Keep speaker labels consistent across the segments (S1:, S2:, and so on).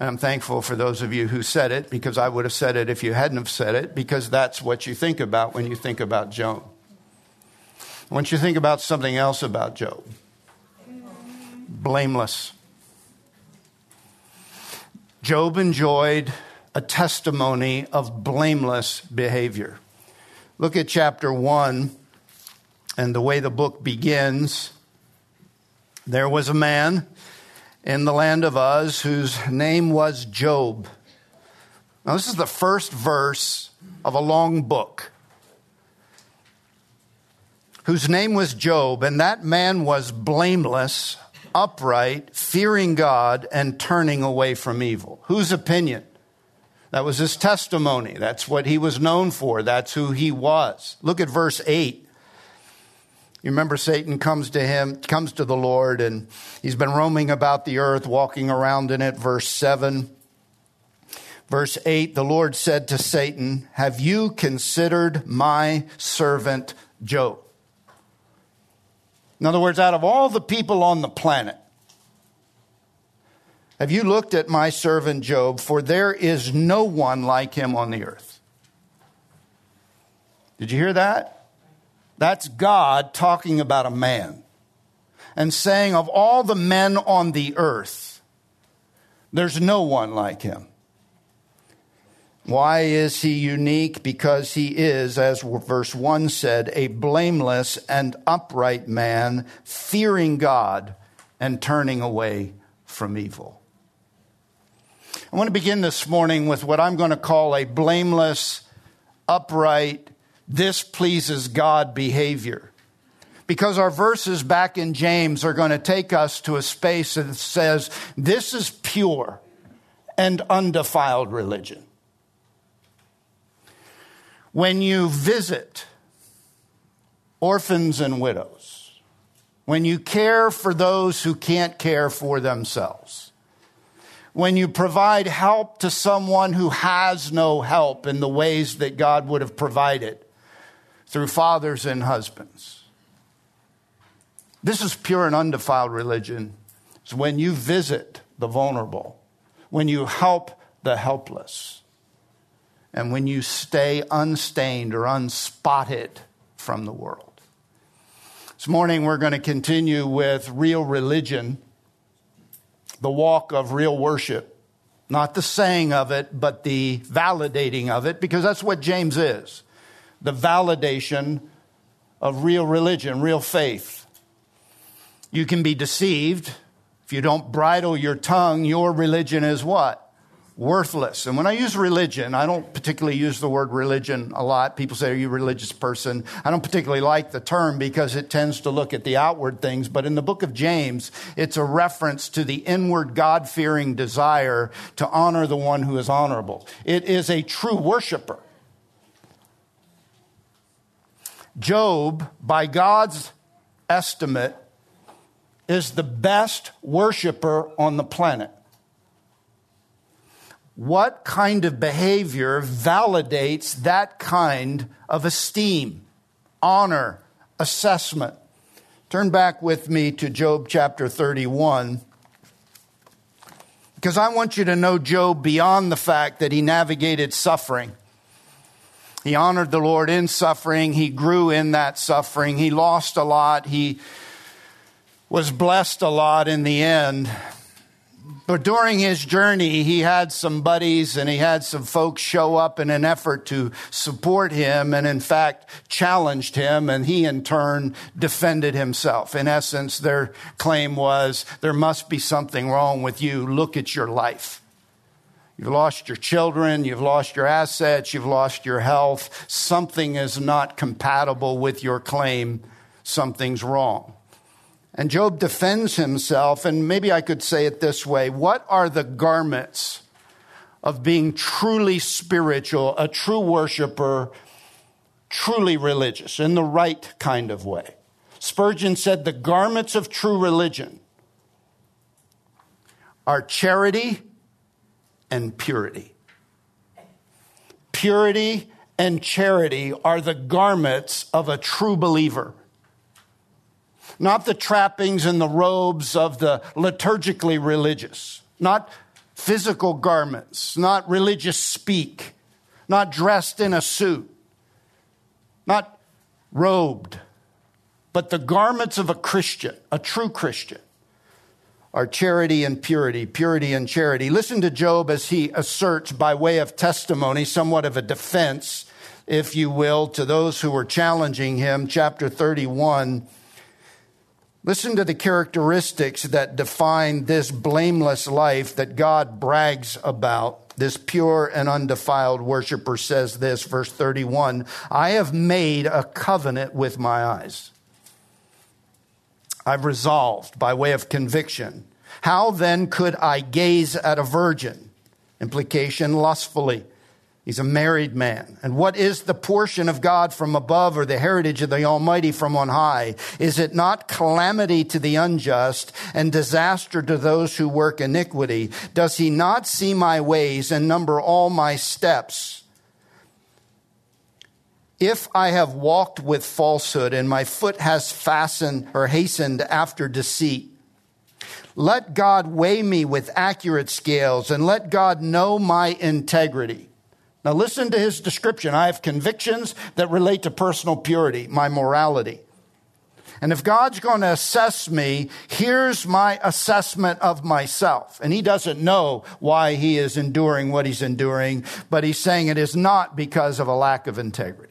S1: And I'm thankful for those of you who said it because I would have said it if you hadn't have said it because that's what you think about when you think about Job. Want you think about something else about Job. Blameless. Job enjoyed a testimony of blameless behavior. Look at chapter 1 and the way the book begins. There was a man in the land of Uz whose name was Job. Now, this is the first verse of a long book. Whose name was Job, and that man was blameless, upright, fearing God, and turning away from evil. Whose opinion? That was his testimony. That's what he was known for. That's who he was. Look at verse 8. You remember Satan comes to him, comes to the Lord, and he's been roaming about the earth, walking around in it. Verse 7. Verse 8 The Lord said to Satan, Have you considered my servant Job? In other words, out of all the people on the planet, have you looked at my servant Job? For there is no one like him on the earth. Did you hear that? That's God talking about a man and saying, of all the men on the earth, there's no one like him. Why is he unique? Because he is, as verse 1 said, a blameless and upright man, fearing God and turning away from evil. I want to begin this morning with what I'm going to call a blameless, upright, this pleases God behavior. Because our verses back in James are going to take us to a space that says this is pure and undefiled religion. When you visit orphans and widows, when you care for those who can't care for themselves, when you provide help to someone who has no help in the ways that God would have provided, through fathers and husbands. This is pure and undefiled religion. It's when you visit the vulnerable, when you help the helpless, and when you stay unstained or unspotted from the world. This morning, we're going to continue with real religion, the walk of real worship. Not the saying of it, but the validating of it, because that's what James is the validation of real religion, real faith. You can be deceived. If you don't bridle your tongue, your religion is what? Worthless. And when I use religion, I don't particularly use the word religion a lot. People say, Are you a religious person? I don't particularly like the term because it tends to look at the outward things. But in the book of James, it's a reference to the inward God fearing desire to honor the one who is honorable. It is a true worshiper. Job, by God's estimate, is the best worshiper on the planet. What kind of behavior validates that kind of esteem, honor, assessment? Turn back with me to Job chapter 31 because I want you to know Job beyond the fact that he navigated suffering. He honored the Lord in suffering. He grew in that suffering. He lost a lot. He was blessed a lot in the end. But during his journey, he had some buddies and he had some folks show up in an effort to support him and, in fact, challenged him. And he, in turn, defended himself. In essence, their claim was there must be something wrong with you. Look at your life. You've lost your children, you've lost your assets, you've lost your health. Something is not compatible with your claim. Something's wrong. And Job defends himself, and maybe I could say it this way What are the garments of being truly spiritual, a true worshiper, truly religious, in the right kind of way? Spurgeon said the garments of true religion are charity and purity. Purity and charity are the garments of a true believer. Not the trappings and the robes of the liturgically religious. Not physical garments, not religious speak, not dressed in a suit, not robed, but the garments of a Christian, a true Christian, are charity and purity, purity and charity. Listen to Job as he asserts, by way of testimony, somewhat of a defense, if you will, to those who were challenging him. Chapter 31. Listen to the characteristics that define this blameless life that God brags about. This pure and undefiled worshiper says this, verse 31 I have made a covenant with my eyes. I've resolved by way of conviction. How then could I gaze at a virgin? Implication lustfully. He's a married man. And what is the portion of God from above or the heritage of the Almighty from on high? Is it not calamity to the unjust and disaster to those who work iniquity? Does he not see my ways and number all my steps? If I have walked with falsehood and my foot has fastened or hastened after deceit, let God weigh me with accurate scales and let God know my integrity. Now, listen to his description. I have convictions that relate to personal purity, my morality. And if God's going to assess me, here's my assessment of myself. And he doesn't know why he is enduring what he's enduring, but he's saying it is not because of a lack of integrity.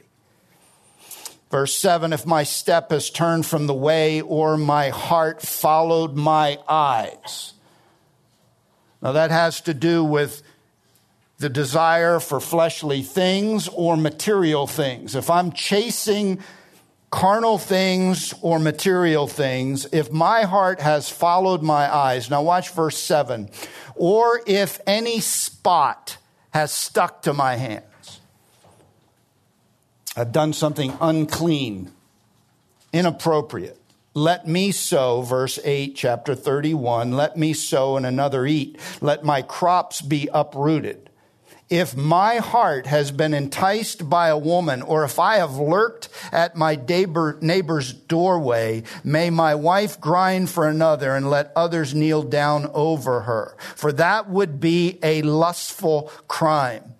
S1: Verse 7 If my step has turned from the way or my heart followed my eyes. Now that has to do with the desire for fleshly things or material things. If I'm chasing carnal things or material things, if my heart has followed my eyes, now watch verse 7, or if any spot has stuck to my hand. I've done something unclean, inappropriate. Let me sow, verse 8, chapter 31, let me sow and another eat. Let my crops be uprooted. If my heart has been enticed by a woman, or if I have lurked at my neighbor's doorway, may my wife grind for another and let others kneel down over her. For that would be a lustful crime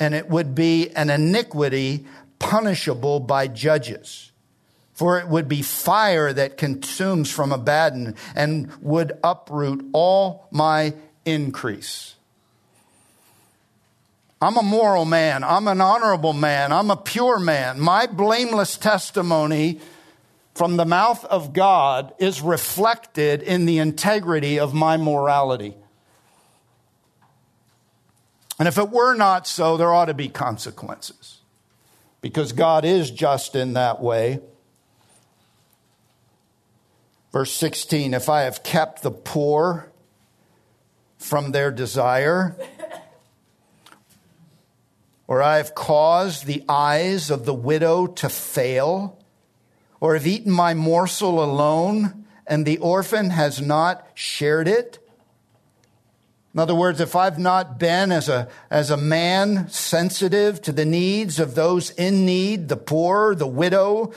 S1: and it would be an iniquity punishable by judges. For it would be fire that consumes from Abaddon and would uproot all my increase. I'm a moral man. I'm an honorable man. I'm a pure man. My blameless testimony from the mouth of God is reflected in the integrity of my morality. And if it were not so, there ought to be consequences because God is just in that way. Verse 16 If I have kept the poor from their desire, or I have caused the eyes of the widow to fail, or have eaten my morsel alone, and the orphan has not shared it, in other words, if I've not been as a, as a man sensitive to the needs of those in need, the poor, the widow,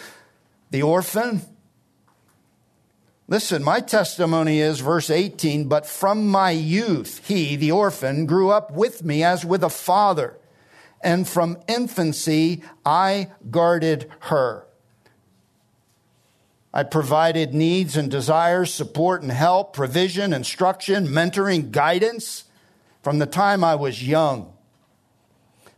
S1: the orphan, Listen, my testimony is verse 18, but from my youth, he, the orphan, grew up with me as with a father. And from infancy, I guarded her. I provided needs and desires, support and help, provision, instruction, mentoring, guidance from the time I was young.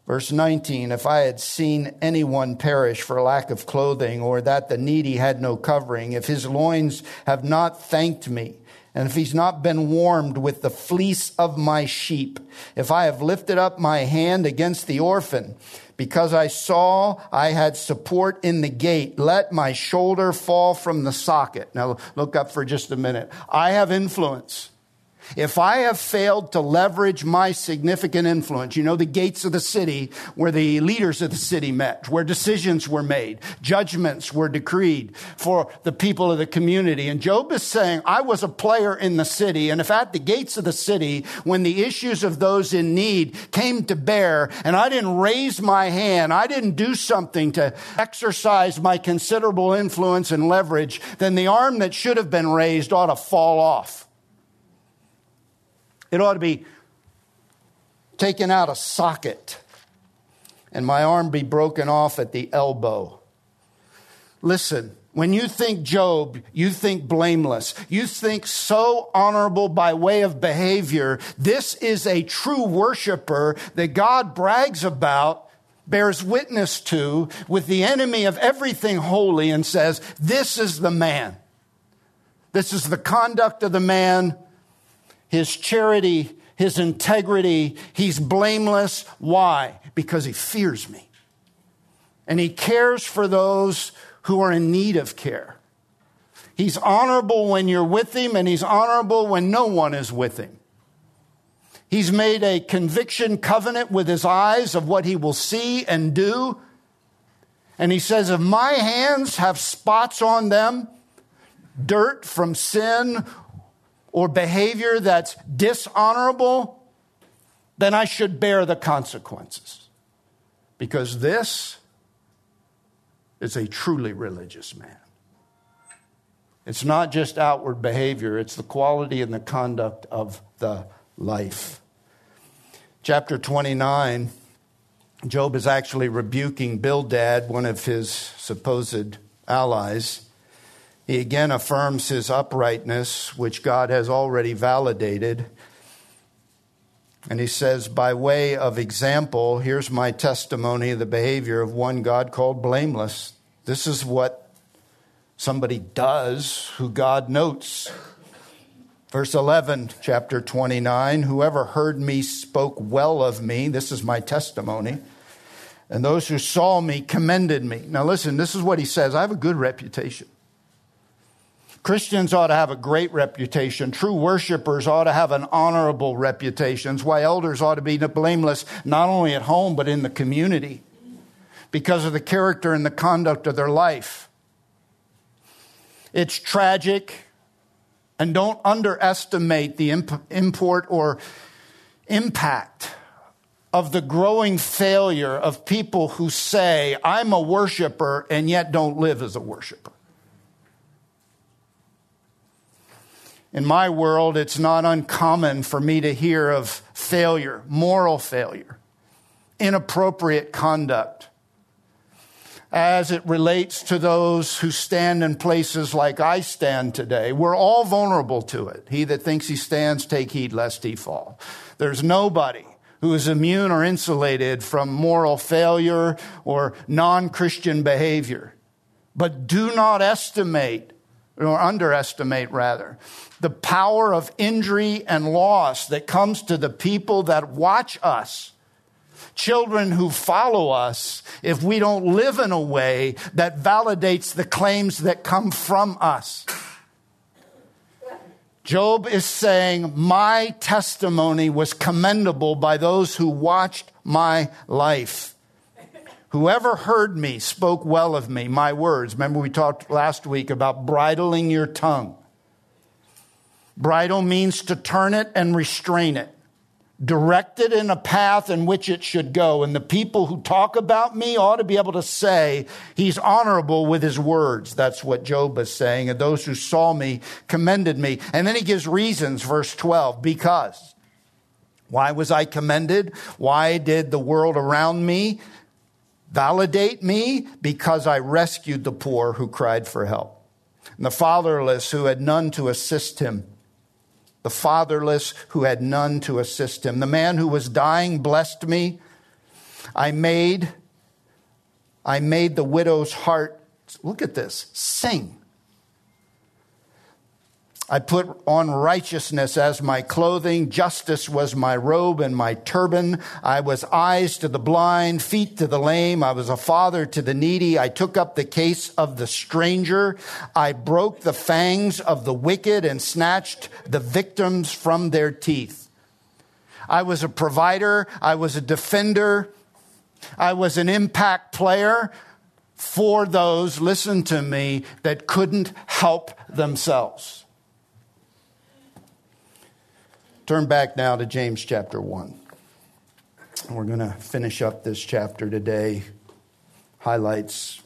S1: Verse 19 If I had seen anyone perish for lack of clothing, or that the needy had no covering, if his loins have not thanked me, and if he's not been warmed with the fleece of my sheep, if I have lifted up my hand against the orphan, because I saw I had support in the gate, let my shoulder fall from the socket. Now look up for just a minute. I have influence. If I have failed to leverage my significant influence, you know, the gates of the city where the leaders of the city met, where decisions were made, judgments were decreed for the people of the community. And Job is saying, I was a player in the city. And if at the gates of the city, when the issues of those in need came to bear, and I didn't raise my hand, I didn't do something to exercise my considerable influence and leverage, then the arm that should have been raised ought to fall off. It ought to be taken out a socket and my arm be broken off at the elbow. Listen, when you think Job, you think blameless. You think so honorable by way of behavior. This is a true worshiper that God brags about, bears witness to with the enemy of everything holy and says, this is the man. This is the conduct of the man, his charity, his integrity. He's blameless. Why? Because he fears me. And he cares for those who are in need of care. He's honorable when you're with him, and he's honorable when no one is with him. He's made a conviction covenant with his eyes of what he will see and do. And he says, If my hands have spots on them, dirt from sin or behavior that's dishonorable, then I should bear the consequences. Because this is a truly religious man. It's not just outward behavior, it's the quality and the conduct of the life. Chapter 29, Job is actually rebuking Bildad, one of his supposed allies. He again affirms his uprightness, which God has already validated. And he says, by way of example, here's my testimony of the behavior of one God called blameless. This is what somebody does who God notes. Verse 11, chapter 29 Whoever heard me spoke well of me. This is my testimony. And those who saw me commended me. Now, listen, this is what he says I have a good reputation. Christians ought to have a great reputation. True worshipers ought to have an honorable reputation. That's why elders ought to be blameless, not only at home, but in the community because of the character and the conduct of their life. It's tragic, and don't underestimate the imp- import or impact of the growing failure of people who say, I'm a worshiper, and yet don't live as a worshiper. In my world, it's not uncommon for me to hear of failure, moral failure, inappropriate conduct, as it relates to those who stand in places like I stand today. We're all vulnerable to it. He that thinks he stands, take heed lest he fall. There's nobody who is immune or insulated from moral failure or non Christian behavior. But do not estimate or underestimate rather, the power of injury and loss that comes to the people that watch us. Children who follow us if we don't live in a way that validates the claims that come from us. Job is saying, My testimony was commendable by those who watched my life. Whoever heard me spoke well of me, my words. Remember, we talked last week about bridling your tongue. Bridle means to turn it and restrain it, direct it in a path in which it should go. And the people who talk about me ought to be able to say, He's honorable with his words. That's what Job is saying. And those who saw me commended me. And then he gives reasons, verse 12, because. Why was I commended? Why did the world around me Validate me because I rescued the poor who cried for help, and the fatherless who had none to assist him. The fatherless who had none to assist him. The man who was dying blessed me. I made, I made the widow's heart, look at this, sing. I put on righteousness as my clothing. Justice was my robe and my turban. I was eyes to the blind, feet to the lame. I was a father to the needy. I took up the case of the stranger. I broke the fangs of the wicked and snatched the victims from their teeth. I was a provider. I was a defender. I was an impact player for those, listen to me, that couldn't help themselves. Turn back now to James chapter 1. We're going to finish up this chapter today. Highlights.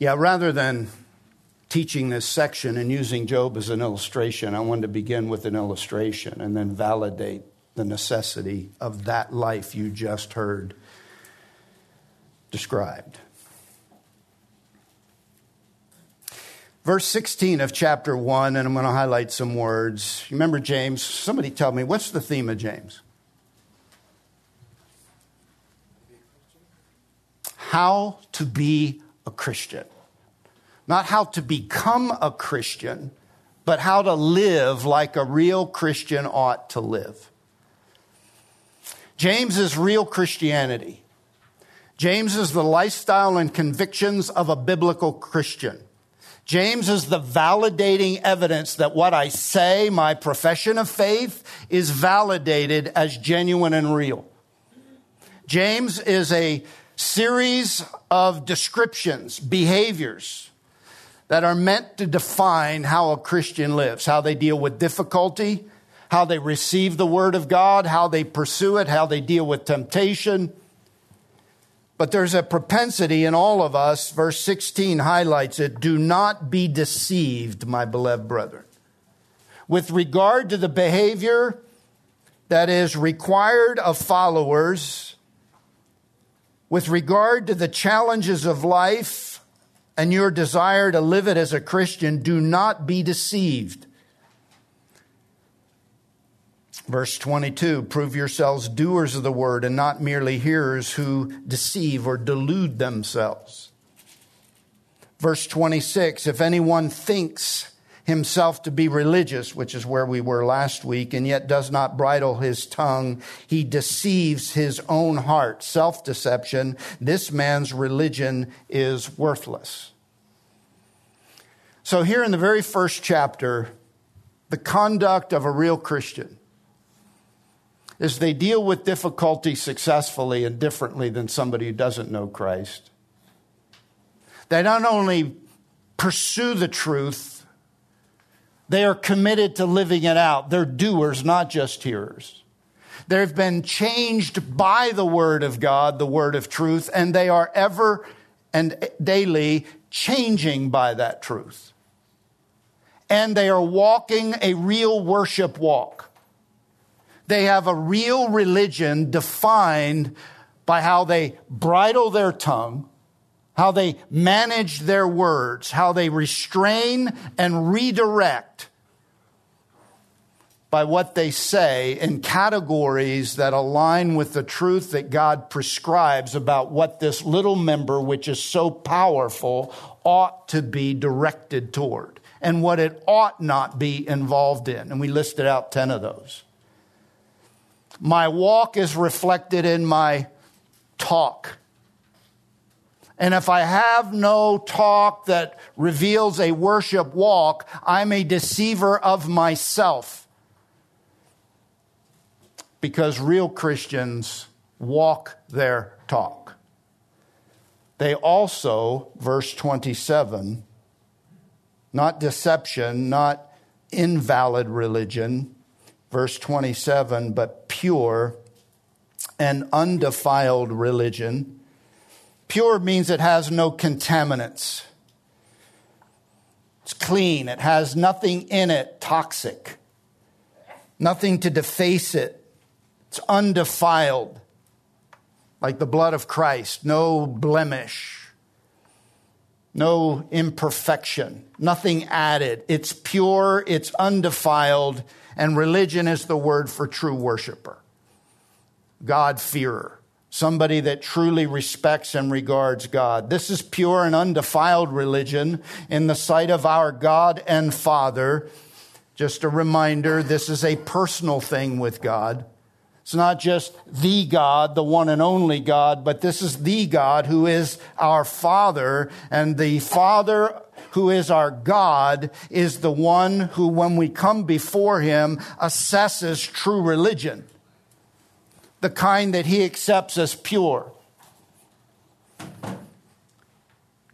S1: Yeah, rather than teaching this section and using Job as an illustration, I wanted to begin with an illustration and then validate the necessity of that life you just heard described. Verse 16 of chapter 1, and I'm going to highlight some words. Remember James? Somebody tell me, what's the theme of James? How to be a Christian. Not how to become a Christian, but how to live like a real Christian ought to live. James is real Christianity. James is the lifestyle and convictions of a biblical Christian. James is the validating evidence that what I say, my profession of faith, is validated as genuine and real. James is a series of descriptions, behaviors that are meant to define how a Christian lives, how they deal with difficulty, how they receive the word of God, how they pursue it, how they deal with temptation but there's a propensity in all of us, verse 16 highlights it do not be deceived, my beloved brethren. With regard to the behavior that is required of followers, with regard to the challenges of life and your desire to live it as a Christian, do not be deceived. Verse 22 Prove yourselves doers of the word and not merely hearers who deceive or delude themselves. Verse 26 If anyone thinks himself to be religious, which is where we were last week, and yet does not bridle his tongue, he deceives his own heart. Self deception. This man's religion is worthless. So, here in the very first chapter, the conduct of a real Christian is they deal with difficulty successfully and differently than somebody who doesn't know Christ. They not only pursue the truth, they are committed to living it out. They're doers, not just hearers. They've been changed by the Word of God, the Word of truth, and they are ever and daily changing by that truth. And they are walking a real worship walk. They have a real religion defined by how they bridle their tongue, how they manage their words, how they restrain and redirect by what they say in categories that align with the truth that God prescribes about what this little member, which is so powerful, ought to be directed toward and what it ought not be involved in. And we listed out 10 of those. My walk is reflected in my talk. And if I have no talk that reveals a worship walk, I'm a deceiver of myself. Because real Christians walk their talk. They also, verse 27, not deception, not invalid religion, verse 27, but pure and undefiled religion. Pure means it has no contaminants. It's clean. It has nothing in it toxic, nothing to deface it. It's undefiled, like the blood of Christ, no blemish, no imperfection, nothing added. It's pure, it's undefiled, and religion is the word for true worshiper, God-fearer, somebody that truly respects and regards God. This is pure and undefiled religion in the sight of our God and Father. Just a reminder, this is a personal thing with God. It's not just the God, the one and only God, but this is the God who is our Father, and the Father who is our God, is the one who, when we come before him, assesses true religion, the kind that he accepts as pure.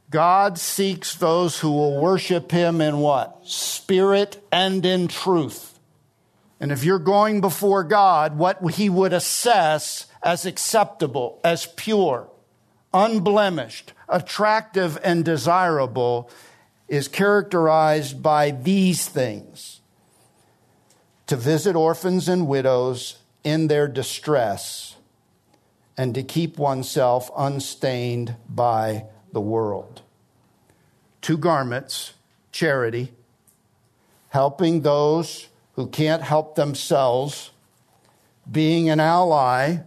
S1: God seeks those who will worship him in what? Spirit and in truth. And if you're going before God, what he would assess as acceptable, as pure, unblemished, attractive, and desirable is characterized by these things to visit orphans and widows in their distress and to keep oneself unstained by the world. Two garments charity, helping those who can't help themselves, being an ally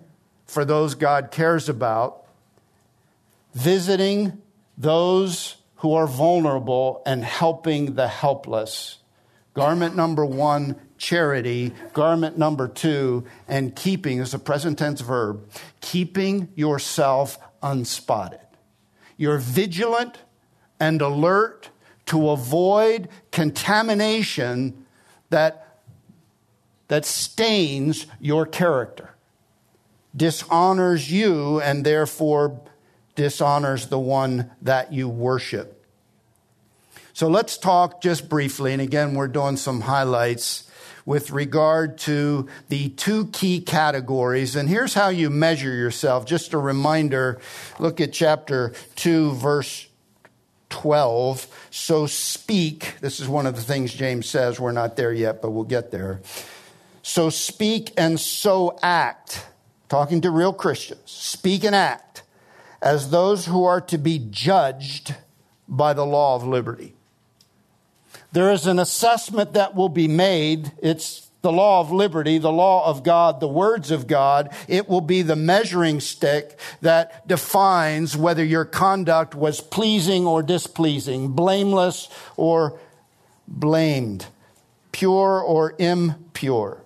S1: for those God cares about, visiting those who are vulnerable and helping the helpless. Garment number one, charity. Garment number two, and keeping is a present tense verb. Keeping yourself unspotted. You're vigilant and alert to avoid contamination that, that stains your character, dishonors you, and therefore dishonors the one that you worship. So let's talk just briefly, and again, we're doing some highlights with regard to the two key categories. And here's how you measure yourself. Just a reminder look at chapter 2, verse 12. So speak. This is one of the things James says. We're not there yet, but we'll get there. So speak and so act. Talking to real Christians. Speak and act as those who are to be judged by the law of liberty. There is an assessment that will be made. It's the law of liberty, the law of God, the words of God. It will be the measuring stick that defines whether your conduct was pleasing or displeasing, blameless or blamed, pure or impure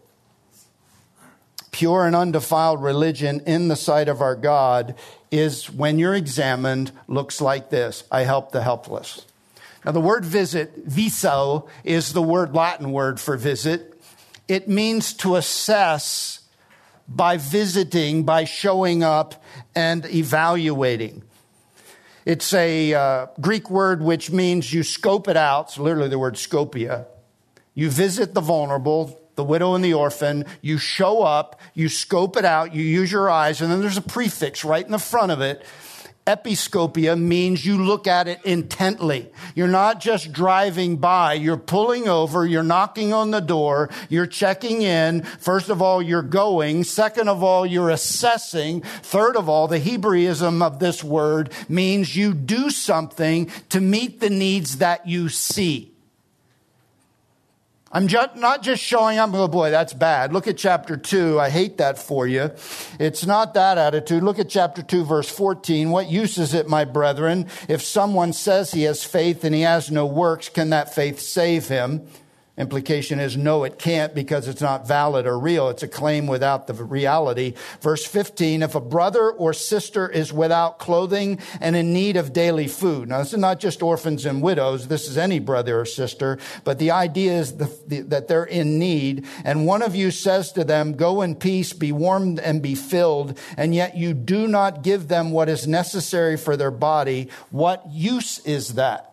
S1: pure and undefiled religion in the sight of our God is when you're examined, looks like this I help the helpless. Now, the word visit, viso, is the word Latin word for visit. It means to assess by visiting, by showing up and evaluating. It's a uh, Greek word which means you scope it out. It's literally the word scopia. You visit the vulnerable, the widow and the orphan. You show up, you scope it out, you use your eyes, and then there's a prefix right in the front of it. Episcopia means you look at it intently. You're not just driving by, you're pulling over, you're knocking on the door, you're checking in. First of all, you're going. Second of all, you're assessing. Third of all, the Hebraism of this word means you do something to meet the needs that you see. I'm not just showing up, oh boy, that's bad. Look at chapter 2. I hate that for you. It's not that attitude. Look at chapter 2, verse 14. What use is it, my brethren, if someone says he has faith and he has no works, can that faith save him? Implication is no, it can't because it's not valid or real. It's a claim without the reality. Verse 15, if a brother or sister is without clothing and in need of daily food. Now, this is not just orphans and widows. This is any brother or sister, but the idea is the, the, that they're in need. And one of you says to them, go in peace, be warmed and be filled. And yet you do not give them what is necessary for their body. What use is that?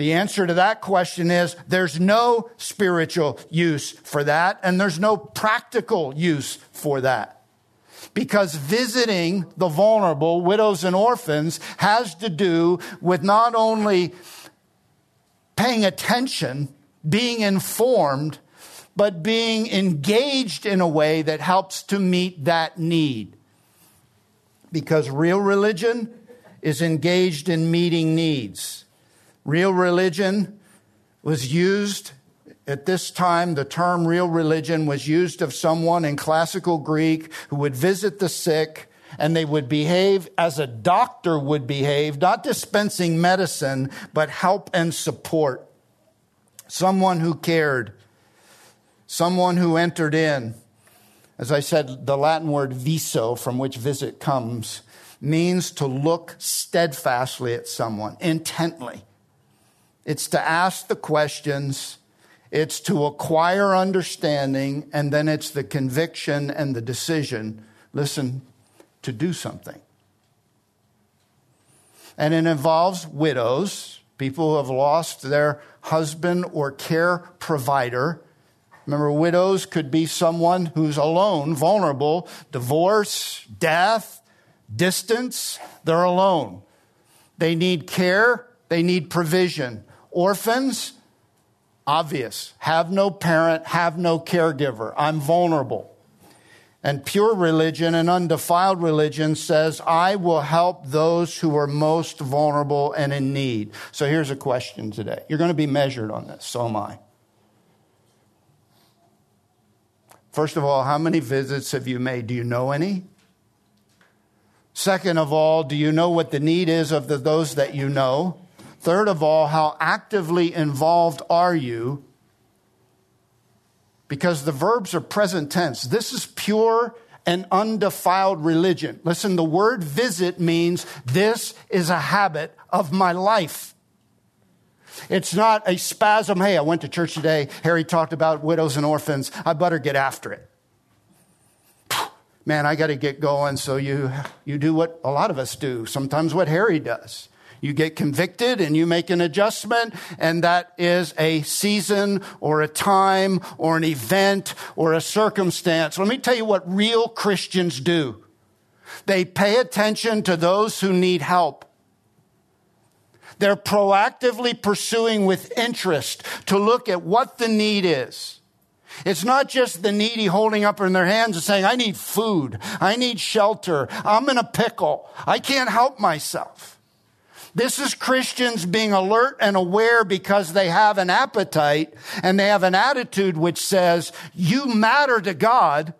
S1: The answer to that question is there's no spiritual use for that, and there's no practical use for that. Because visiting the vulnerable, widows and orphans, has to do with not only paying attention, being informed, but being engaged in a way that helps to meet that need. Because real religion is engaged in meeting needs. Real religion was used at this time, the term real religion was used of someone in classical Greek who would visit the sick and they would behave as a doctor would behave, not dispensing medicine, but help and support. Someone who cared, someone who entered in. As I said, the Latin word viso, from which visit comes, means to look steadfastly at someone, intently it's to ask the questions, it's to acquire understanding, and then it's the conviction and the decision, listen, to do something. And it involves widows, people who have lost their husband or care provider. Remember, widows could be someone who's alone, vulnerable, divorce, death, distance. They're alone. They need care They need provision. Orphans, obvious. Have no parent, have no caregiver. I'm vulnerable. And pure religion and undefiled religion says, I will help those who are most vulnerable and in need. So here's a question today. You're going to be measured on this. So am I. First of all, how many visits have you made? Do you know any? Second of all, do you know what the need is of the, those that you know? Third of all, how actively involved are you? Because the verbs are present tense. This is pure and undefiled religion. Listen, the word visit means this is a habit of my life. It's not a spasm. Hey, I went to church today. Harry talked about widows and orphans. I better get after it. Man, I got to get going. So you, you do what a lot of us do, sometimes what Harry does. You get convicted and you make an adjustment, and that is a season or a time or an event or a circumstance. Let me tell you what real Christians do. They pay attention to those who need help. They're proactively pursuing with interest to look at what the need is. It's not just the needy holding up in their hands and saying, I need food. I need shelter. I'm in a pickle. I can't help myself. This is Christians being alert and aware because they have an appetite and they have an attitude which says, You matter to God.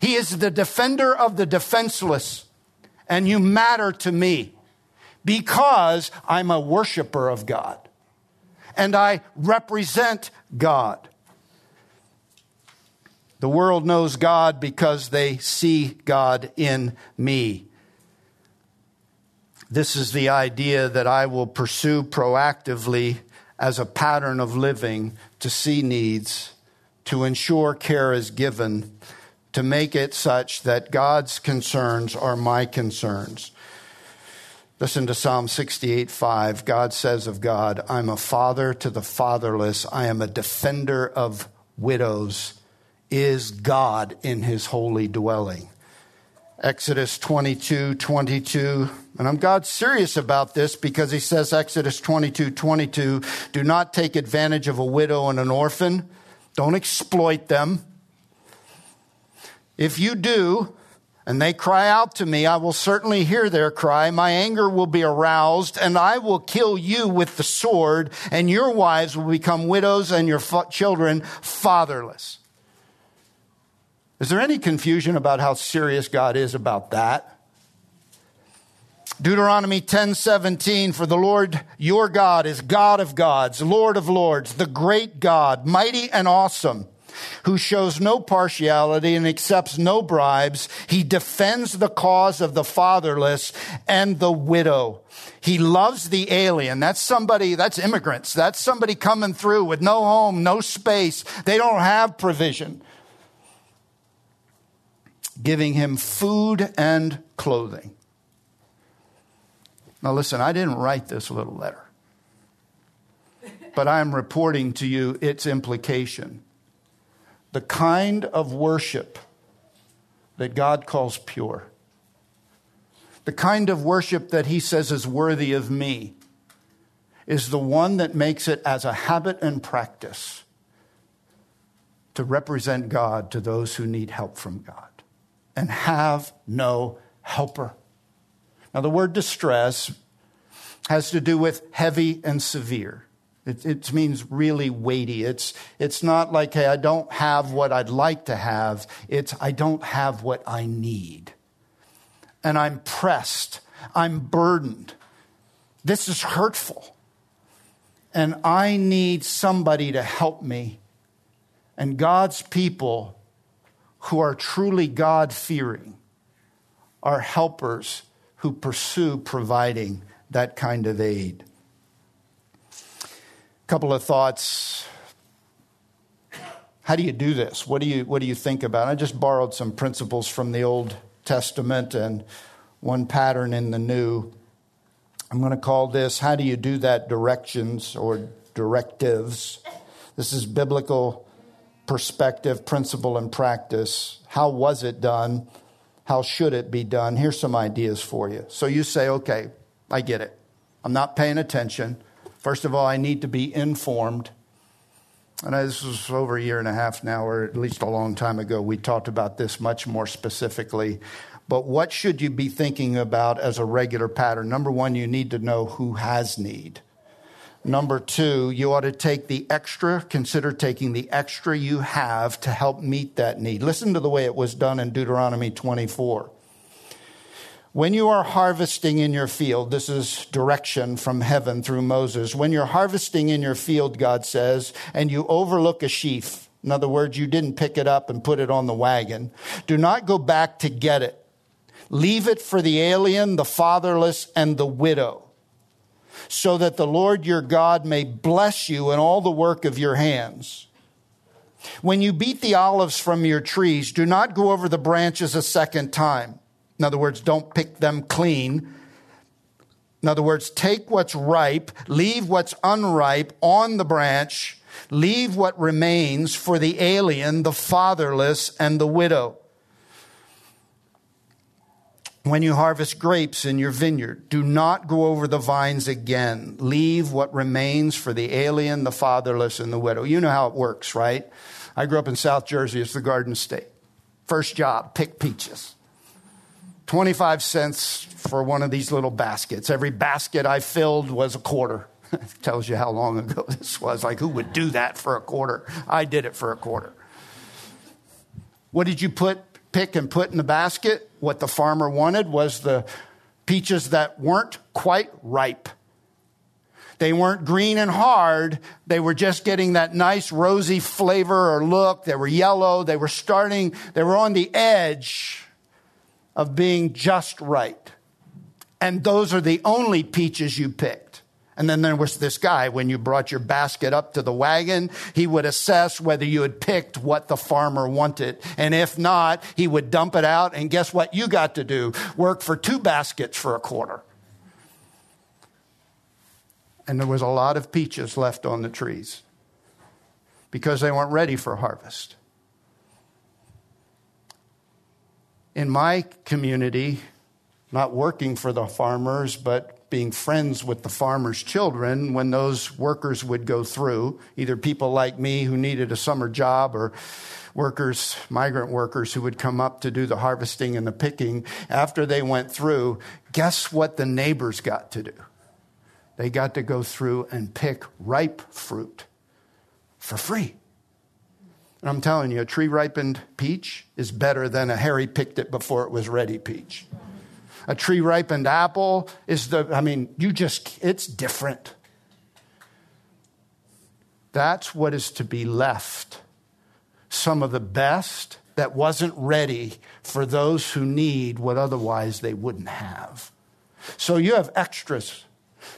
S1: He is the defender of the defenseless, and you matter to me because I'm a worshiper of God and I represent God. The world knows God because they see God in me. This is the idea that I will pursue proactively as a pattern of living to see needs, to ensure care is given, to make it such that God's concerns are my concerns. Listen to Psalm 68 5. God says of God, I'm a father to the fatherless, I am a defender of widows. Is God in his holy dwelling? Exodus 22 22. And I'm God serious about this because he says, Exodus 22 22, do not take advantage of a widow and an orphan. Don't exploit them. If you do, and they cry out to me, I will certainly hear their cry. My anger will be aroused, and I will kill you with the sword, and your wives will become widows and your children fatherless. Is there any confusion about how serious God is about that? Deuteronomy 10:17 for the Lord your God is God of gods, Lord of lords, the great God, mighty and awesome, who shows no partiality and accepts no bribes. He defends the cause of the fatherless and the widow. He loves the alien. That's somebody, that's immigrants. That's somebody coming through with no home, no space. They don't have provision giving him food and clothing. Now, listen, I didn't write this little letter, but I'm reporting to you its implication. The kind of worship that God calls pure, the kind of worship that he says is worthy of me, is the one that makes it as a habit and practice to represent God to those who need help from God and have no helper. Now, the word distress has to do with heavy and severe. It, it, means really weighty. It's, it's not like, hey, I don't have what I'd like to have. It's, I don't have what I need. And I'm pressed. I'm burdened. This is hurtful. And I need somebody to help me. And God's people who are truly God fearing are helpers who pursue providing that kind of aid. A couple of thoughts. How do you do this? What do you, what do you think about? I just borrowed some principles from the Old Testament and one pattern in the New. I'm going to call this How Do You Do That Directions or Directives. This is biblical perspective, principle, and practice. How was it done? How should it be done? Here's some ideas for you. So you say, okay, I get it. I'm not paying attention. First of all, I need to be informed. And this was over a year and a half now, or at least a long time ago. We talked about this much more specifically. But what should you be thinking about as a regular pattern? Number one, you need to know who has need. Number two, you ought to take the extra, consider taking the extra you have to help meet that need. Listen to the way it was done in Deuteronomy 24. When you are harvesting in your field, this is direction from heaven through Moses. When you're harvesting in your field, God says, and you overlook a sheaf, in other words, you didn't pick it up and put it on the wagon, do not go back to get it. Leave it for the alien, the fatherless, and the widow, so that the Lord your God may bless you in all the work of your hands. When you beat the olives from your trees, do not go over the branches a second time. In other words, don't pick them clean. In other words, take what's ripe, leave what's unripe on the branch, leave what remains for the alien, the fatherless, and the widow. When you harvest grapes in your vineyard, do not go over the vines again. Leave what remains for the alien, the fatherless, and the widow. You know how it works, right? I grew up in South Jersey. It's the Garden State. First job, pick peaches. 25 cents for one of these little baskets. Every basket I filled was a quarter. Tells you how long ago this was. Like, who would do that for a quarter? I did it for a quarter. What did you put, pick, and put in the basket? What the farmer wanted was the peaches that weren't quite ripe. They weren't green and hard. They were just getting that nice rosy flavor or look. They were yellow. They were starting, they were on the edge of being just right. And those are the only peaches you picked. And then there was this guy, when you brought your basket up to the wagon, he would assess whether you had picked what the farmer wanted. And if not, he would dump it out. And guess what you got to do? Work for two baskets for a quarter. And there was a lot of peaches left on the trees because they weren't ready for harvest. in my community, not working for the farmers, but being friends with the farmers' children, when those workers would go through, either people like me who needed a summer job or workers, migrant workers who would come up to do the harvesting and the picking, after they went through, guess what the neighbors got to do? They got to go through and pick ripe fruit for free. And I'm telling you, a tree ripened peach is better than a Harry picked it before it was ready peach. A tree ripened apple is the, I mean, you just, it's different. That's what is to be left. Some of the best that wasn't ready for those who need what otherwise they wouldn't have. So you have extras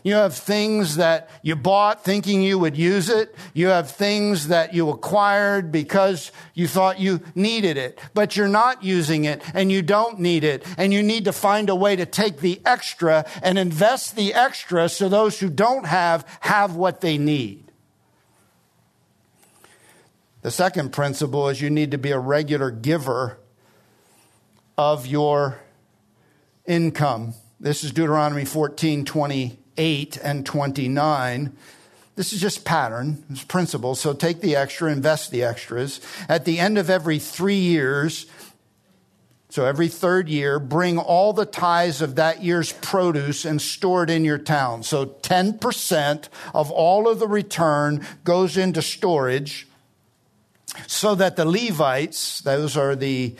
S1: you have things that you bought thinking you would use it. You have things that you acquired because you thought you needed it, but you're not using it and you don't need it. And you need to find a way to take the extra and invest the extra so those who don't have have what they need. The second principle is you need to be a regular giver of your income. This is Deuteronomy 14 20 8 and 29. This is just pattern, it's principle. So take the extra, invest the extras. At the end of every three years, so every third year, bring all the tithes of that year's produce and store it in your town. So 10% of all of the return goes into storage so that the Levites, those are the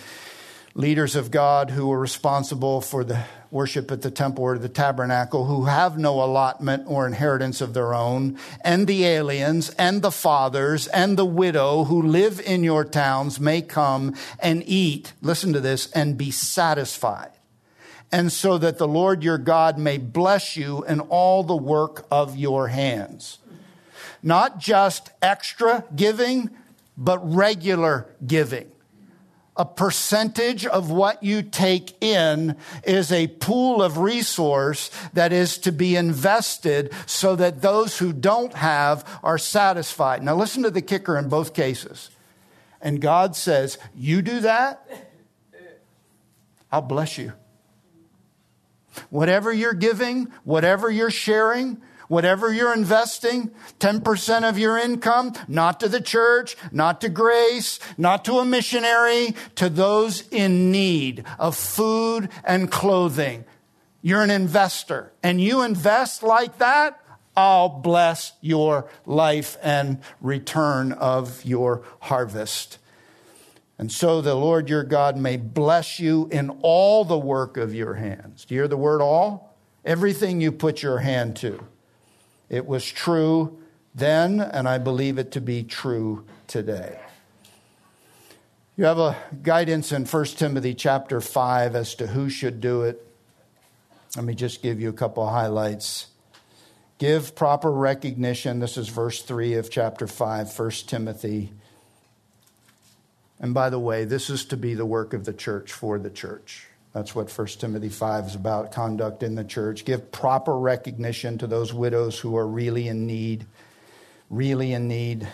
S1: leaders of God who were responsible for the worship at the temple or the tabernacle who have no allotment or inheritance of their own, and the aliens and the fathers and the widow who live in your towns may come and eat, listen to this, and be satisfied. And so that the Lord your God may bless you in all the work of your hands. Not just extra giving, but regular giving a percentage of what you take in is a pool of resource that is to be invested so that those who don't have are satisfied. Now listen to the kicker in both cases. And God says, You do that, I'll bless you. Whatever you're giving, whatever you're sharing, whatever you're investing, 10% of your income, not to the church, not to grace, not to a missionary, to those in need of food and clothing. You're an investor and you invest like that, I'll bless your life and return of your harvest. And so the Lord your God may bless you in all the work of your hands. Do you hear the word all? Everything you put your hand to. It was true then, and I believe it to be true today. You have a guidance in 1 Timothy chapter 5 as to who should do it. Let me just give you a couple highlights. Give proper recognition. This is verse 3 of chapter 5, 1 Timothy. And by the way, this is to be the work of the church for the church. That's what 1 Timothy 5 is about conduct in the church. Give proper recognition to those widows who are really in need, really in need.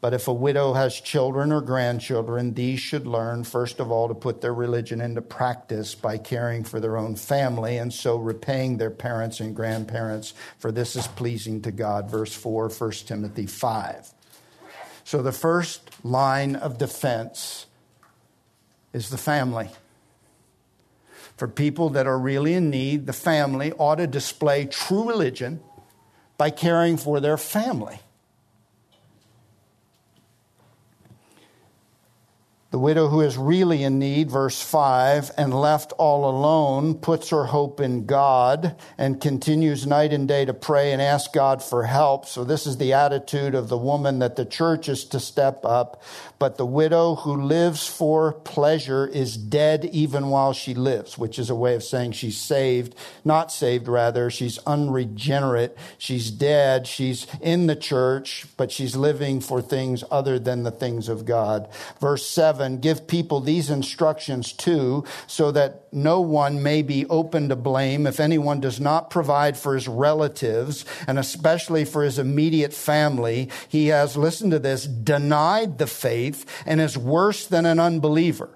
S1: But if a widow has children or grandchildren, these should learn, first of all, to put their religion into practice by caring for their own family and so repaying their parents and grandparents, for this is pleasing to God. Verse 4, 1 Timothy 5. So the first line of defense is the family. For people that are really in need, the family ought to display true religion by caring for their family. The widow who is really in need, verse 5, and left all alone, puts her hope in God and continues night and day to pray and ask God for help. So, this is the attitude of the woman that the church is to step up. But the widow who lives for pleasure is dead even while she lives, which is a way of saying she's saved, not saved, rather. She's unregenerate. She's dead. She's in the church, but she's living for things other than the things of God. Verse 7 7 give people these instructions too, so that no one may be open to blame if anyone does not provide for his relatives, and especially for his immediate family. He has, listen to this, denied the faith and is worse than an unbeliever.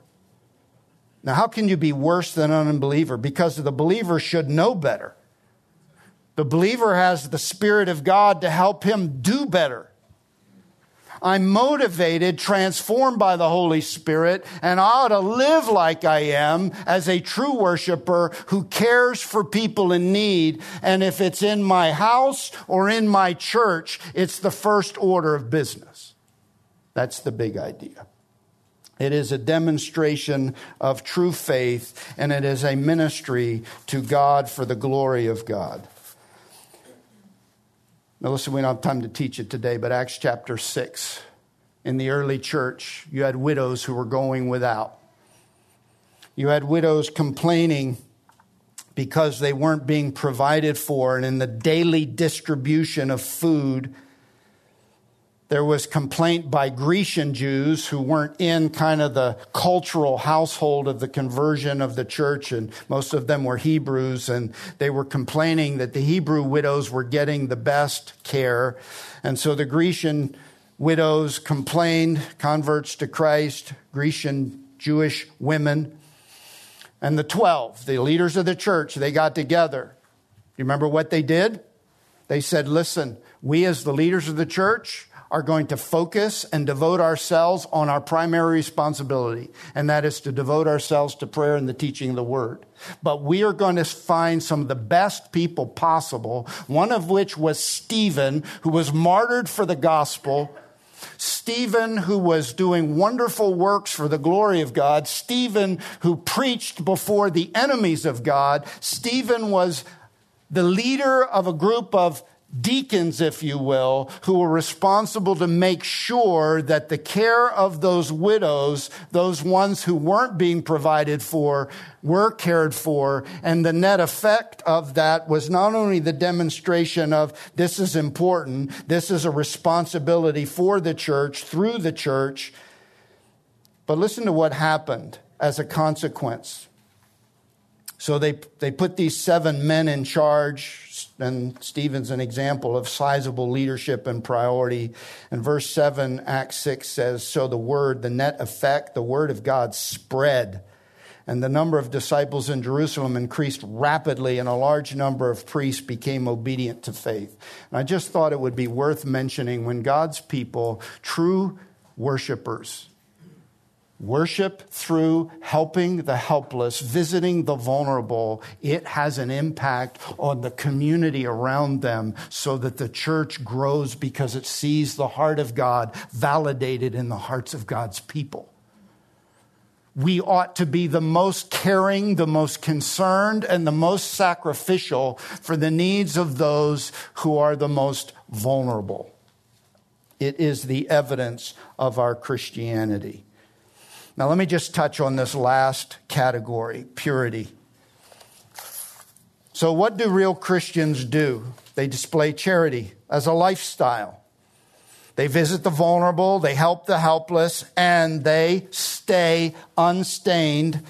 S1: Now, how can you be worse than an unbeliever? Because the believer should know better. The believer has the Spirit of God to help him do better. I'm motivated, transformed by the Holy Spirit, and I ought to live like I am as a true worshiper who cares for people in need. And if it's in my house or in my church, it's the first order of business. That's the big idea. It is a demonstration of true faith, and it is a ministry to God for the glory of God. Now, listen, we don't have time to teach it today, but Acts chapter 6. In the early church, you had widows who were going without. You had widows complaining because they weren't being provided for, and in the daily distribution of food, there was complaint by Grecian Jews who weren't in kind of the cultural household of the conversion of the church, and most of them were Hebrews, and they were complaining that the Hebrew widows were getting the best care. And so the Grecian widows complained, converts to Christ, Grecian Jewish women. And the 12, the leaders of the church, they got together. You remember what they did? They said, Listen, we as the leaders of the church, are going to focus and devote ourselves on our primary responsibility, and that is to devote ourselves to prayer and the teaching of the word. But we are going to find some of the best people possible, one of which was Stephen, who was martyred for the gospel. Stephen, who was doing wonderful works for the glory of God. Stephen, who preached before the enemies of God. Stephen was the leader of a group of deacons, if you will, who were responsible to make sure that the care of those widows, those ones who weren't being provided for, were cared for. And the net effect of that was not only the demonstration of this is important, this is a responsibility for the church, through the church, but listen to what happened as a consequence. So they, they put these seven men in charge, and Stephen's an example of sizable leadership and priority. And verse 7, Acts 6 says, So the word, the net effect, the word of God spread And the number of disciples in Jerusalem increased rapidly, and a large number of priests became obedient to faith. And I just thought it would be worth mentioning when God's people, true worshipers, worship through helping the helpless, visiting the vulnerable, it has an impact on the community around them so that the church grows because it sees the heart of God validated in the hearts of God's people we ought to be the most caring, the most concerned, and the most sacrificial for the needs of those who are the most vulnerable. It is the evidence of our Christianity. Now, let me just touch on this last category purity. So, what do real Christians do? They display charity as a lifestyle. They visit the vulnerable, they help the helpless, and they stay unstained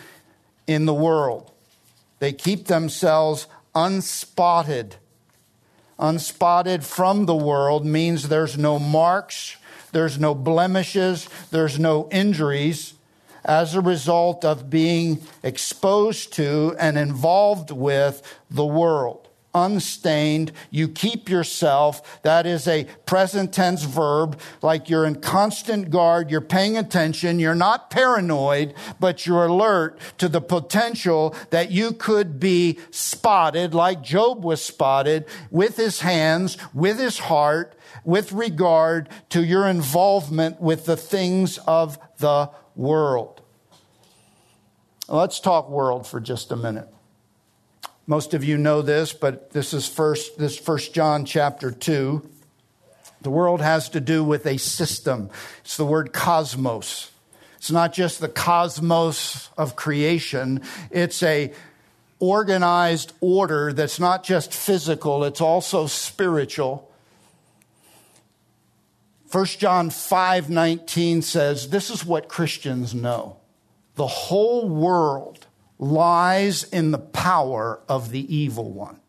S1: in the world. They keep themselves unspotted. Unspotted from the world means there's no marks, there's no blemishes, there's no injuries as a result of being exposed to and involved with the world unstained. You keep yourself. That is a present tense verb, like you're in constant guard. You're paying attention. You're not paranoid, but you're alert to the potential that you could be spotted, like Job was spotted, with his hands, with his heart, with regard to your involvement with the things of the world. Let's talk world for just a minute. Most of you know this, but this is first this first John chapter 2. The world has to do with a system. It's the word cosmos. It's not just the cosmos of creation. It's a organized order that's not just physical, it's also spiritual. 1 John 5:19 says, "This is what Christians know. The whole world lies in the power of the evil one.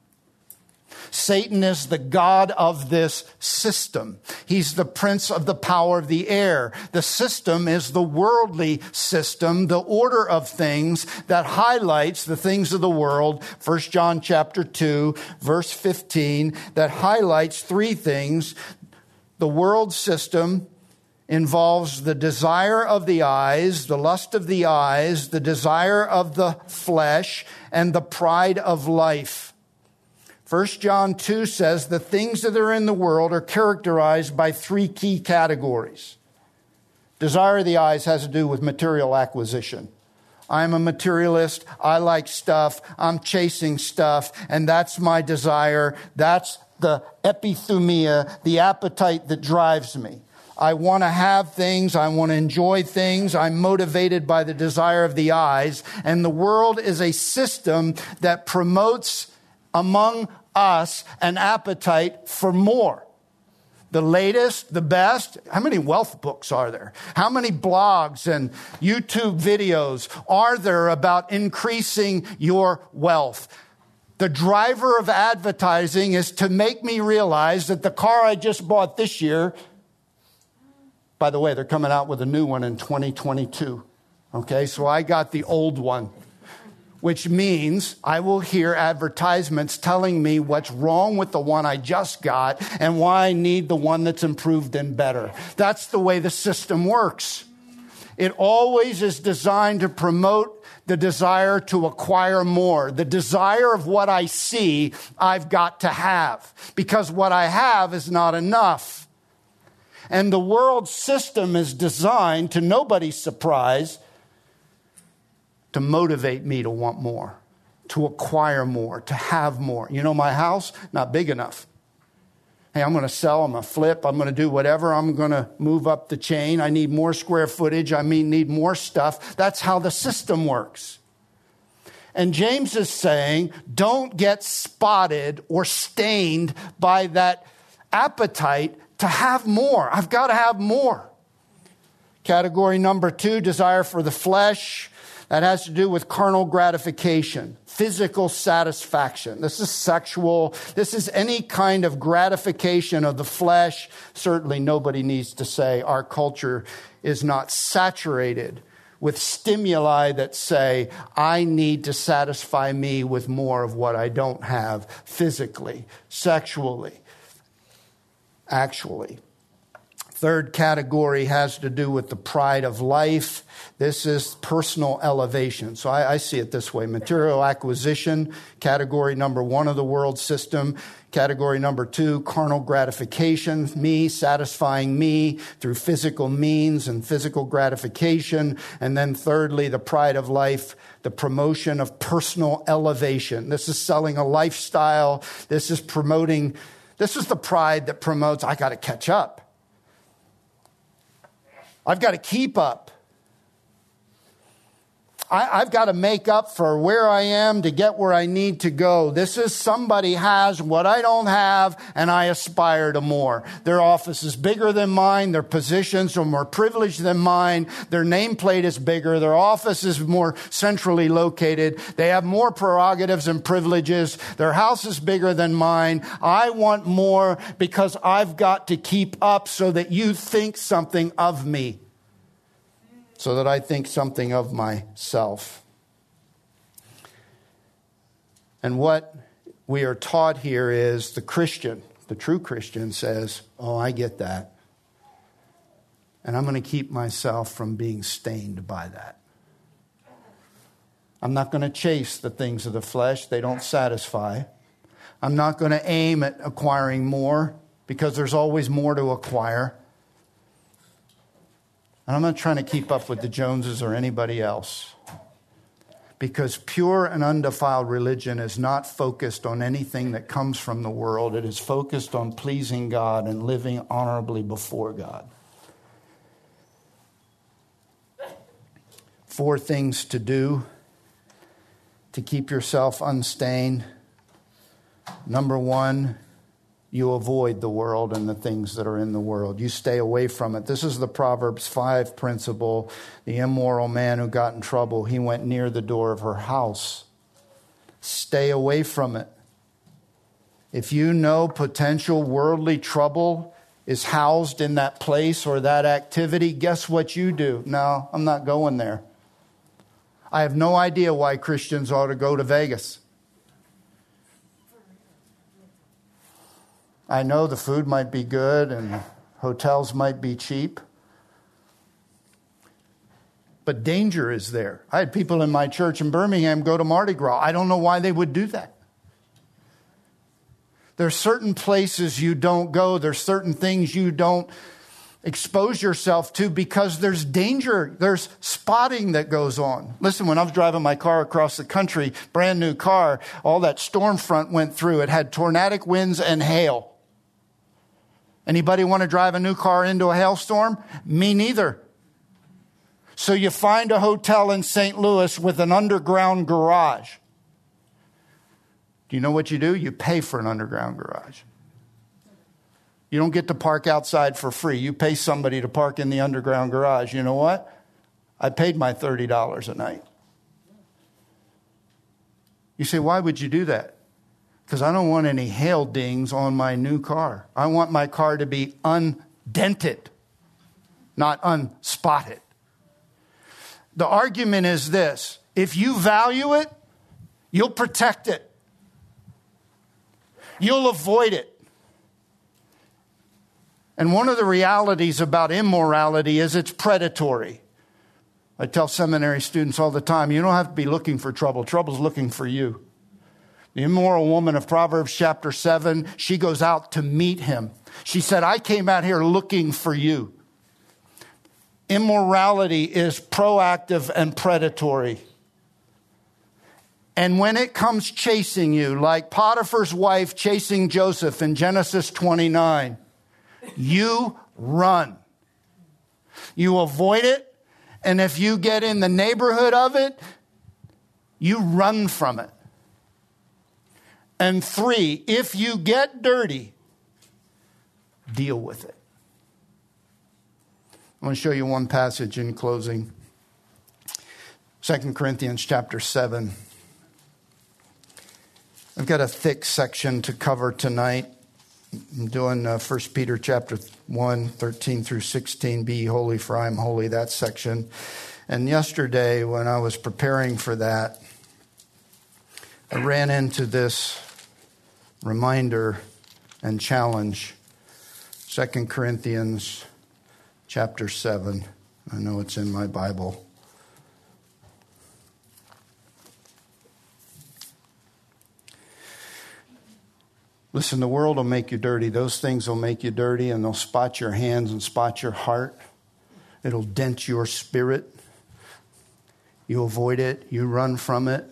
S1: Satan is the God of this system. He's the prince of the power of the air. The system is the worldly system, the order of things that highlights the things of the world. 1 John chapter 2, verse 15, that highlights three things. The world system, involves the desire of the eyes, the lust of the eyes, the desire of the flesh, and the pride of life. 1 John 2 says the things that are in the world are characterized by three key categories. Desire of the eyes has to do with material acquisition. I'm a materialist. I like stuff. I'm chasing stuff. And that's my desire. That's the epithumia, the appetite that drives me. I want to have things. I want to enjoy things. I'm motivated by the desire of the eyes. And the world is a system that promotes among us an appetite for more. The latest, the best. How many wealth books are there? How many blogs and YouTube videos are there about increasing your wealth? The driver of advertising is to make me realize that the car I just bought this year by the way, they're coming out with a new one in 2022. Okay, so I got the old one, which means I will hear advertisements telling me what's wrong with the one I just got and why I need the one that's improved and better. That's the way the system works. It always is designed to promote the desire to acquire more, the desire of what I see I've got to have, because what I have is not enough. And the world system is designed, to nobody's surprise, to motivate me to want more, to acquire more, to have more. You know, my house, not big enough. Hey, I'm going to sell, I'm going to flip, I'm going to do whatever, I'm going to move up the chain. I need more square footage, I mean, need more stuff. That's how the system works. And James is saying, don't get spotted or stained by that appetite to have more. I've got to have more. Category number two, desire for the flesh. That has to do with carnal gratification, physical satisfaction. This is sexual. This is any kind of gratification of the flesh. Certainly, nobody needs to say our culture is not saturated with stimuli that say, I need to satisfy me with more of what I don't have physically, sexually, actually. Third category has to do with the pride of life. This is personal elevation. So I, I, see it this way material acquisition, category number one of the world system. Category number two, carnal gratification, me, satisfying me through physical means and physical gratification. And then thirdly, the pride of life, the promotion of personal elevation. This is selling a lifestyle. This is promoting, this is the pride that promotes, I got to catch up. I've got to keep up. I, have got to make up for where I am to get where I need to go. This is somebody has what I don't have and I aspire to more. Their office is bigger than mine. Their positions are more privileged than mine. Their nameplate is bigger. Their office is more centrally located. They have more prerogatives and privileges. Their house is bigger than mine. I want more because I've got to keep up so that you think something of me so that I think something of myself. And what we are taught here is the Christian, the true Christian says, Oh, I get that. And I'm going to keep myself from being stained by that. I'm not going to chase the things of the flesh, they don't satisfy. I'm not going to aim at acquiring more because there's always more to acquire. And I'm not trying to keep up with the Joneses or anybody else. Because pure and undefiled religion is not focused on anything that comes from the world. It is focused on pleasing God and living honorably before God. Four things to do to keep yourself unstained. Number one, you avoid the world and the things that are in the world. You stay away from it. This is the Proverbs 5 principle. The immoral man who got in trouble, he went near the door of her house. Stay away from it. If you know potential worldly trouble is housed in that place or that activity, guess what you do? No, I'm not going there. I have no idea why Christians ought to go to Vegas. I know the food might be good and hotels might be cheap. But danger is there. I had people in my church in Birmingham go to Mardi Gras. I don't know why they would do that. There are certain places you don't go, there's certain things you don't expose yourself to because there's danger, there's spotting that goes on. Listen, when I was driving my car across the country, brand new car, all that storm front went through. It had tornadic winds and hail. Anybody want to drive a new car into a hailstorm? Me neither. So you find a hotel in St. Louis with an underground garage. Do you know what you do? You pay for an underground garage. You don't get to park outside for free. You pay somebody to park in the underground garage. You know what? I paid my $30 a night. You say, why would you do that? Because I don't want any hail dings on my new car. I want my car to be undented, not unspotted. The argument is this if you value it, you'll protect it, you'll avoid it. And one of the realities about immorality is it's predatory. I tell seminary students all the time you don't have to be looking for trouble, trouble's looking for you. The immoral woman of Proverbs chapter 7, she goes out to meet him. She said, I came out here looking for you. Immorality is proactive and predatory. And when it comes chasing you, like Potiphar's wife chasing Joseph in Genesis 29, you run. You avoid it. And if you get in the neighborhood of it, you run from it. And three, if you get dirty, deal with it. I want to show you one passage in closing. 2 Corinthians chapter 7. I've got a thick section to cover tonight. I'm doing uh, 1 Peter chapter 1, 13 through 16. Be holy, for I am holy, that section. And yesterday, when I was preparing for that, I ran into this reminder and challenge 2 Corinthians chapter 7. I know it's in my Bible. Listen, the world will make you dirty. Those things will make you dirty, and they'll spot your hands and spot your heart. It'll dent your spirit. You avoid it, you run from it.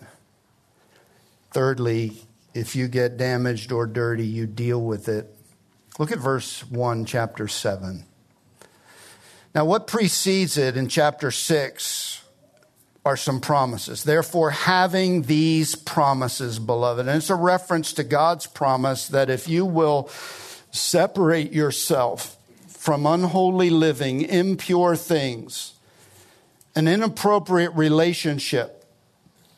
S1: Thirdly, if you get damaged or dirty, you deal with it. Look at verse 1, chapter 7. Now, what precedes it in chapter 6 are some promises. Therefore, having these promises, beloved, and it's a reference to God's promise that if you will separate yourself from unholy living, impure things, an inappropriate relationship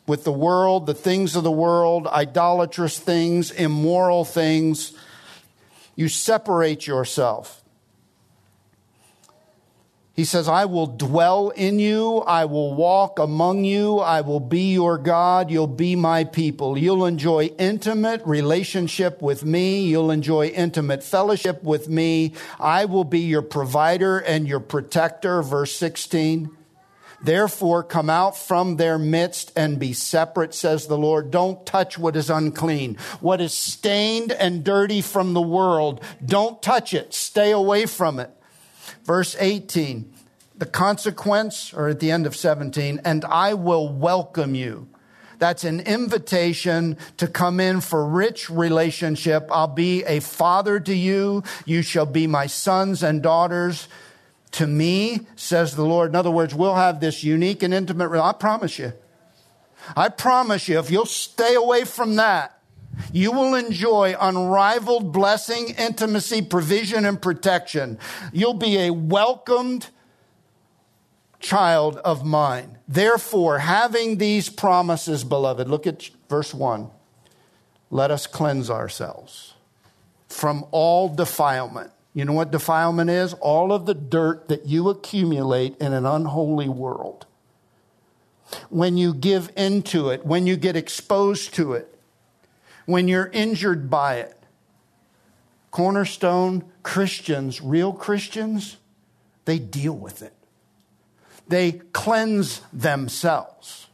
S1: with the world, the things of the world, idolatrous things, immoral things. You separate yourself. He says, I will dwell in you. I will walk among you. I will be your God. You'll be my people. You'll enjoy intimate relationship with me. You'll enjoy intimate fellowship with me. I will be your provider and your protector. Verse 16. Therefore, come out from their midst and be separate, says the Lord. Don't touch what is unclean, what is stained and dirty from the world. Don't touch it. Stay away from it. Verse 18, the consequence, or at the end of 17, and I will welcome you. That's an invitation to come in for rich relationship. I'll be a father to you. You shall be my sons and daughters to me, says the Lord. In other words, we'll have this unique and intimate, I promise you. I promise you, if you'll stay away from that, you will enjoy unrivaled blessing, intimacy, provision, and protection. You'll be a welcomed child of mine. Therefore, having these promises, beloved, look at verse 1. Let us cleanse ourselves from all defilement you know what defilement is? All of the dirt that you accumulate in an unholy world. When you give into it, when you get exposed to it, when you're injured by it. Cornerstone Christians, real Christians, they deal with it. They cleanse themselves.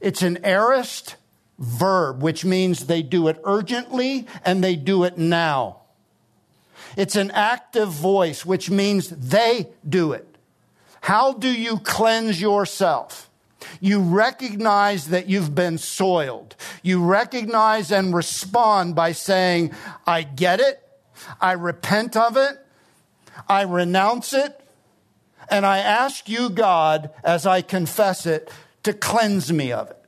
S1: It's an aorist verb, which means they do it urgently and they do it now. It's an active voice, which means they do it. How do you cleanse yourself? You recognize that you've been soiled. You recognize and respond by saying, I get it. I repent of it. I renounce it. And I ask you, God, as I confess it, to cleanse me of it.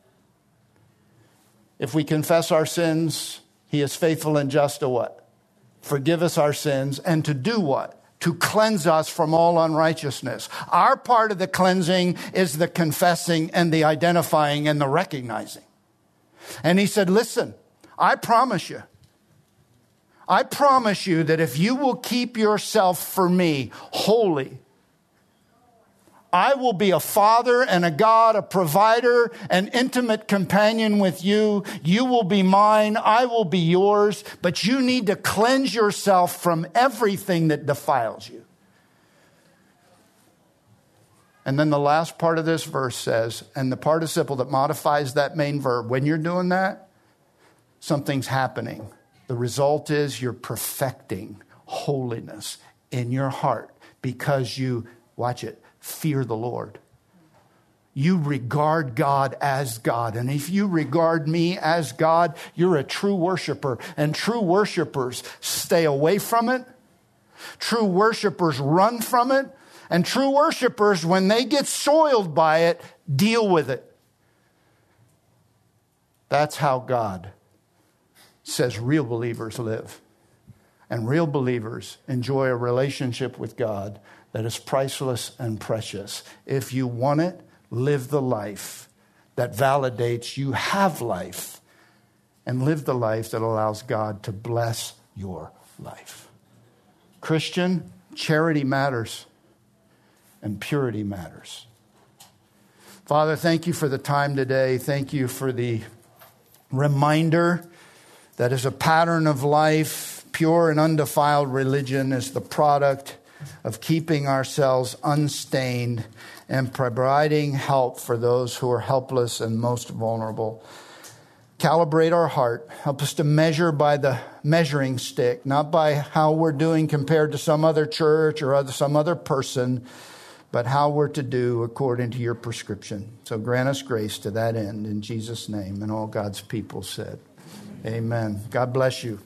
S1: If we confess our sins, He is faithful and just to what? Forgive us our sins, and to do what? To cleanse us from all unrighteousness. Our part of the cleansing is the confessing and the identifying and the recognizing. And he said, Listen, I promise you, I promise you that if you will keep yourself for me holy, I will be a father and a God, a provider, an intimate companion with you. You will be mine. I will be yours. But you need to cleanse yourself from everything that defiles you. And then the last part of this verse says, and the participle that modifies that main verb, when you're doing that, something's happening. The result is you're perfecting holiness in your heart because you, watch it, fear the Lord. You regard God as God. And if you regard me as God, you're a true worshiper. And true worshipers stay away from it. True worshipers run from it. And true worshipers, when they get soiled by it, deal with it. That's how God says real believers live. And real believers enjoy a relationship with God that is priceless and precious. If you want it, live the life that validates you have life and live the life that allows God to bless your life. Christian, charity matters and purity matters. Father, thank you for the time today. Thank you for the reminder that as a pattern of life, pure and undefiled religion is the product of keeping ourselves unstained and providing help for those who are helpless and most vulnerable. Calibrate our heart. Help us to measure by the measuring stick, not by how we're doing compared to some other church or other, some other person, but how we're to do according to your prescription. So grant us grace to that end in Jesus' name. And all God's people said, Amen. God bless you.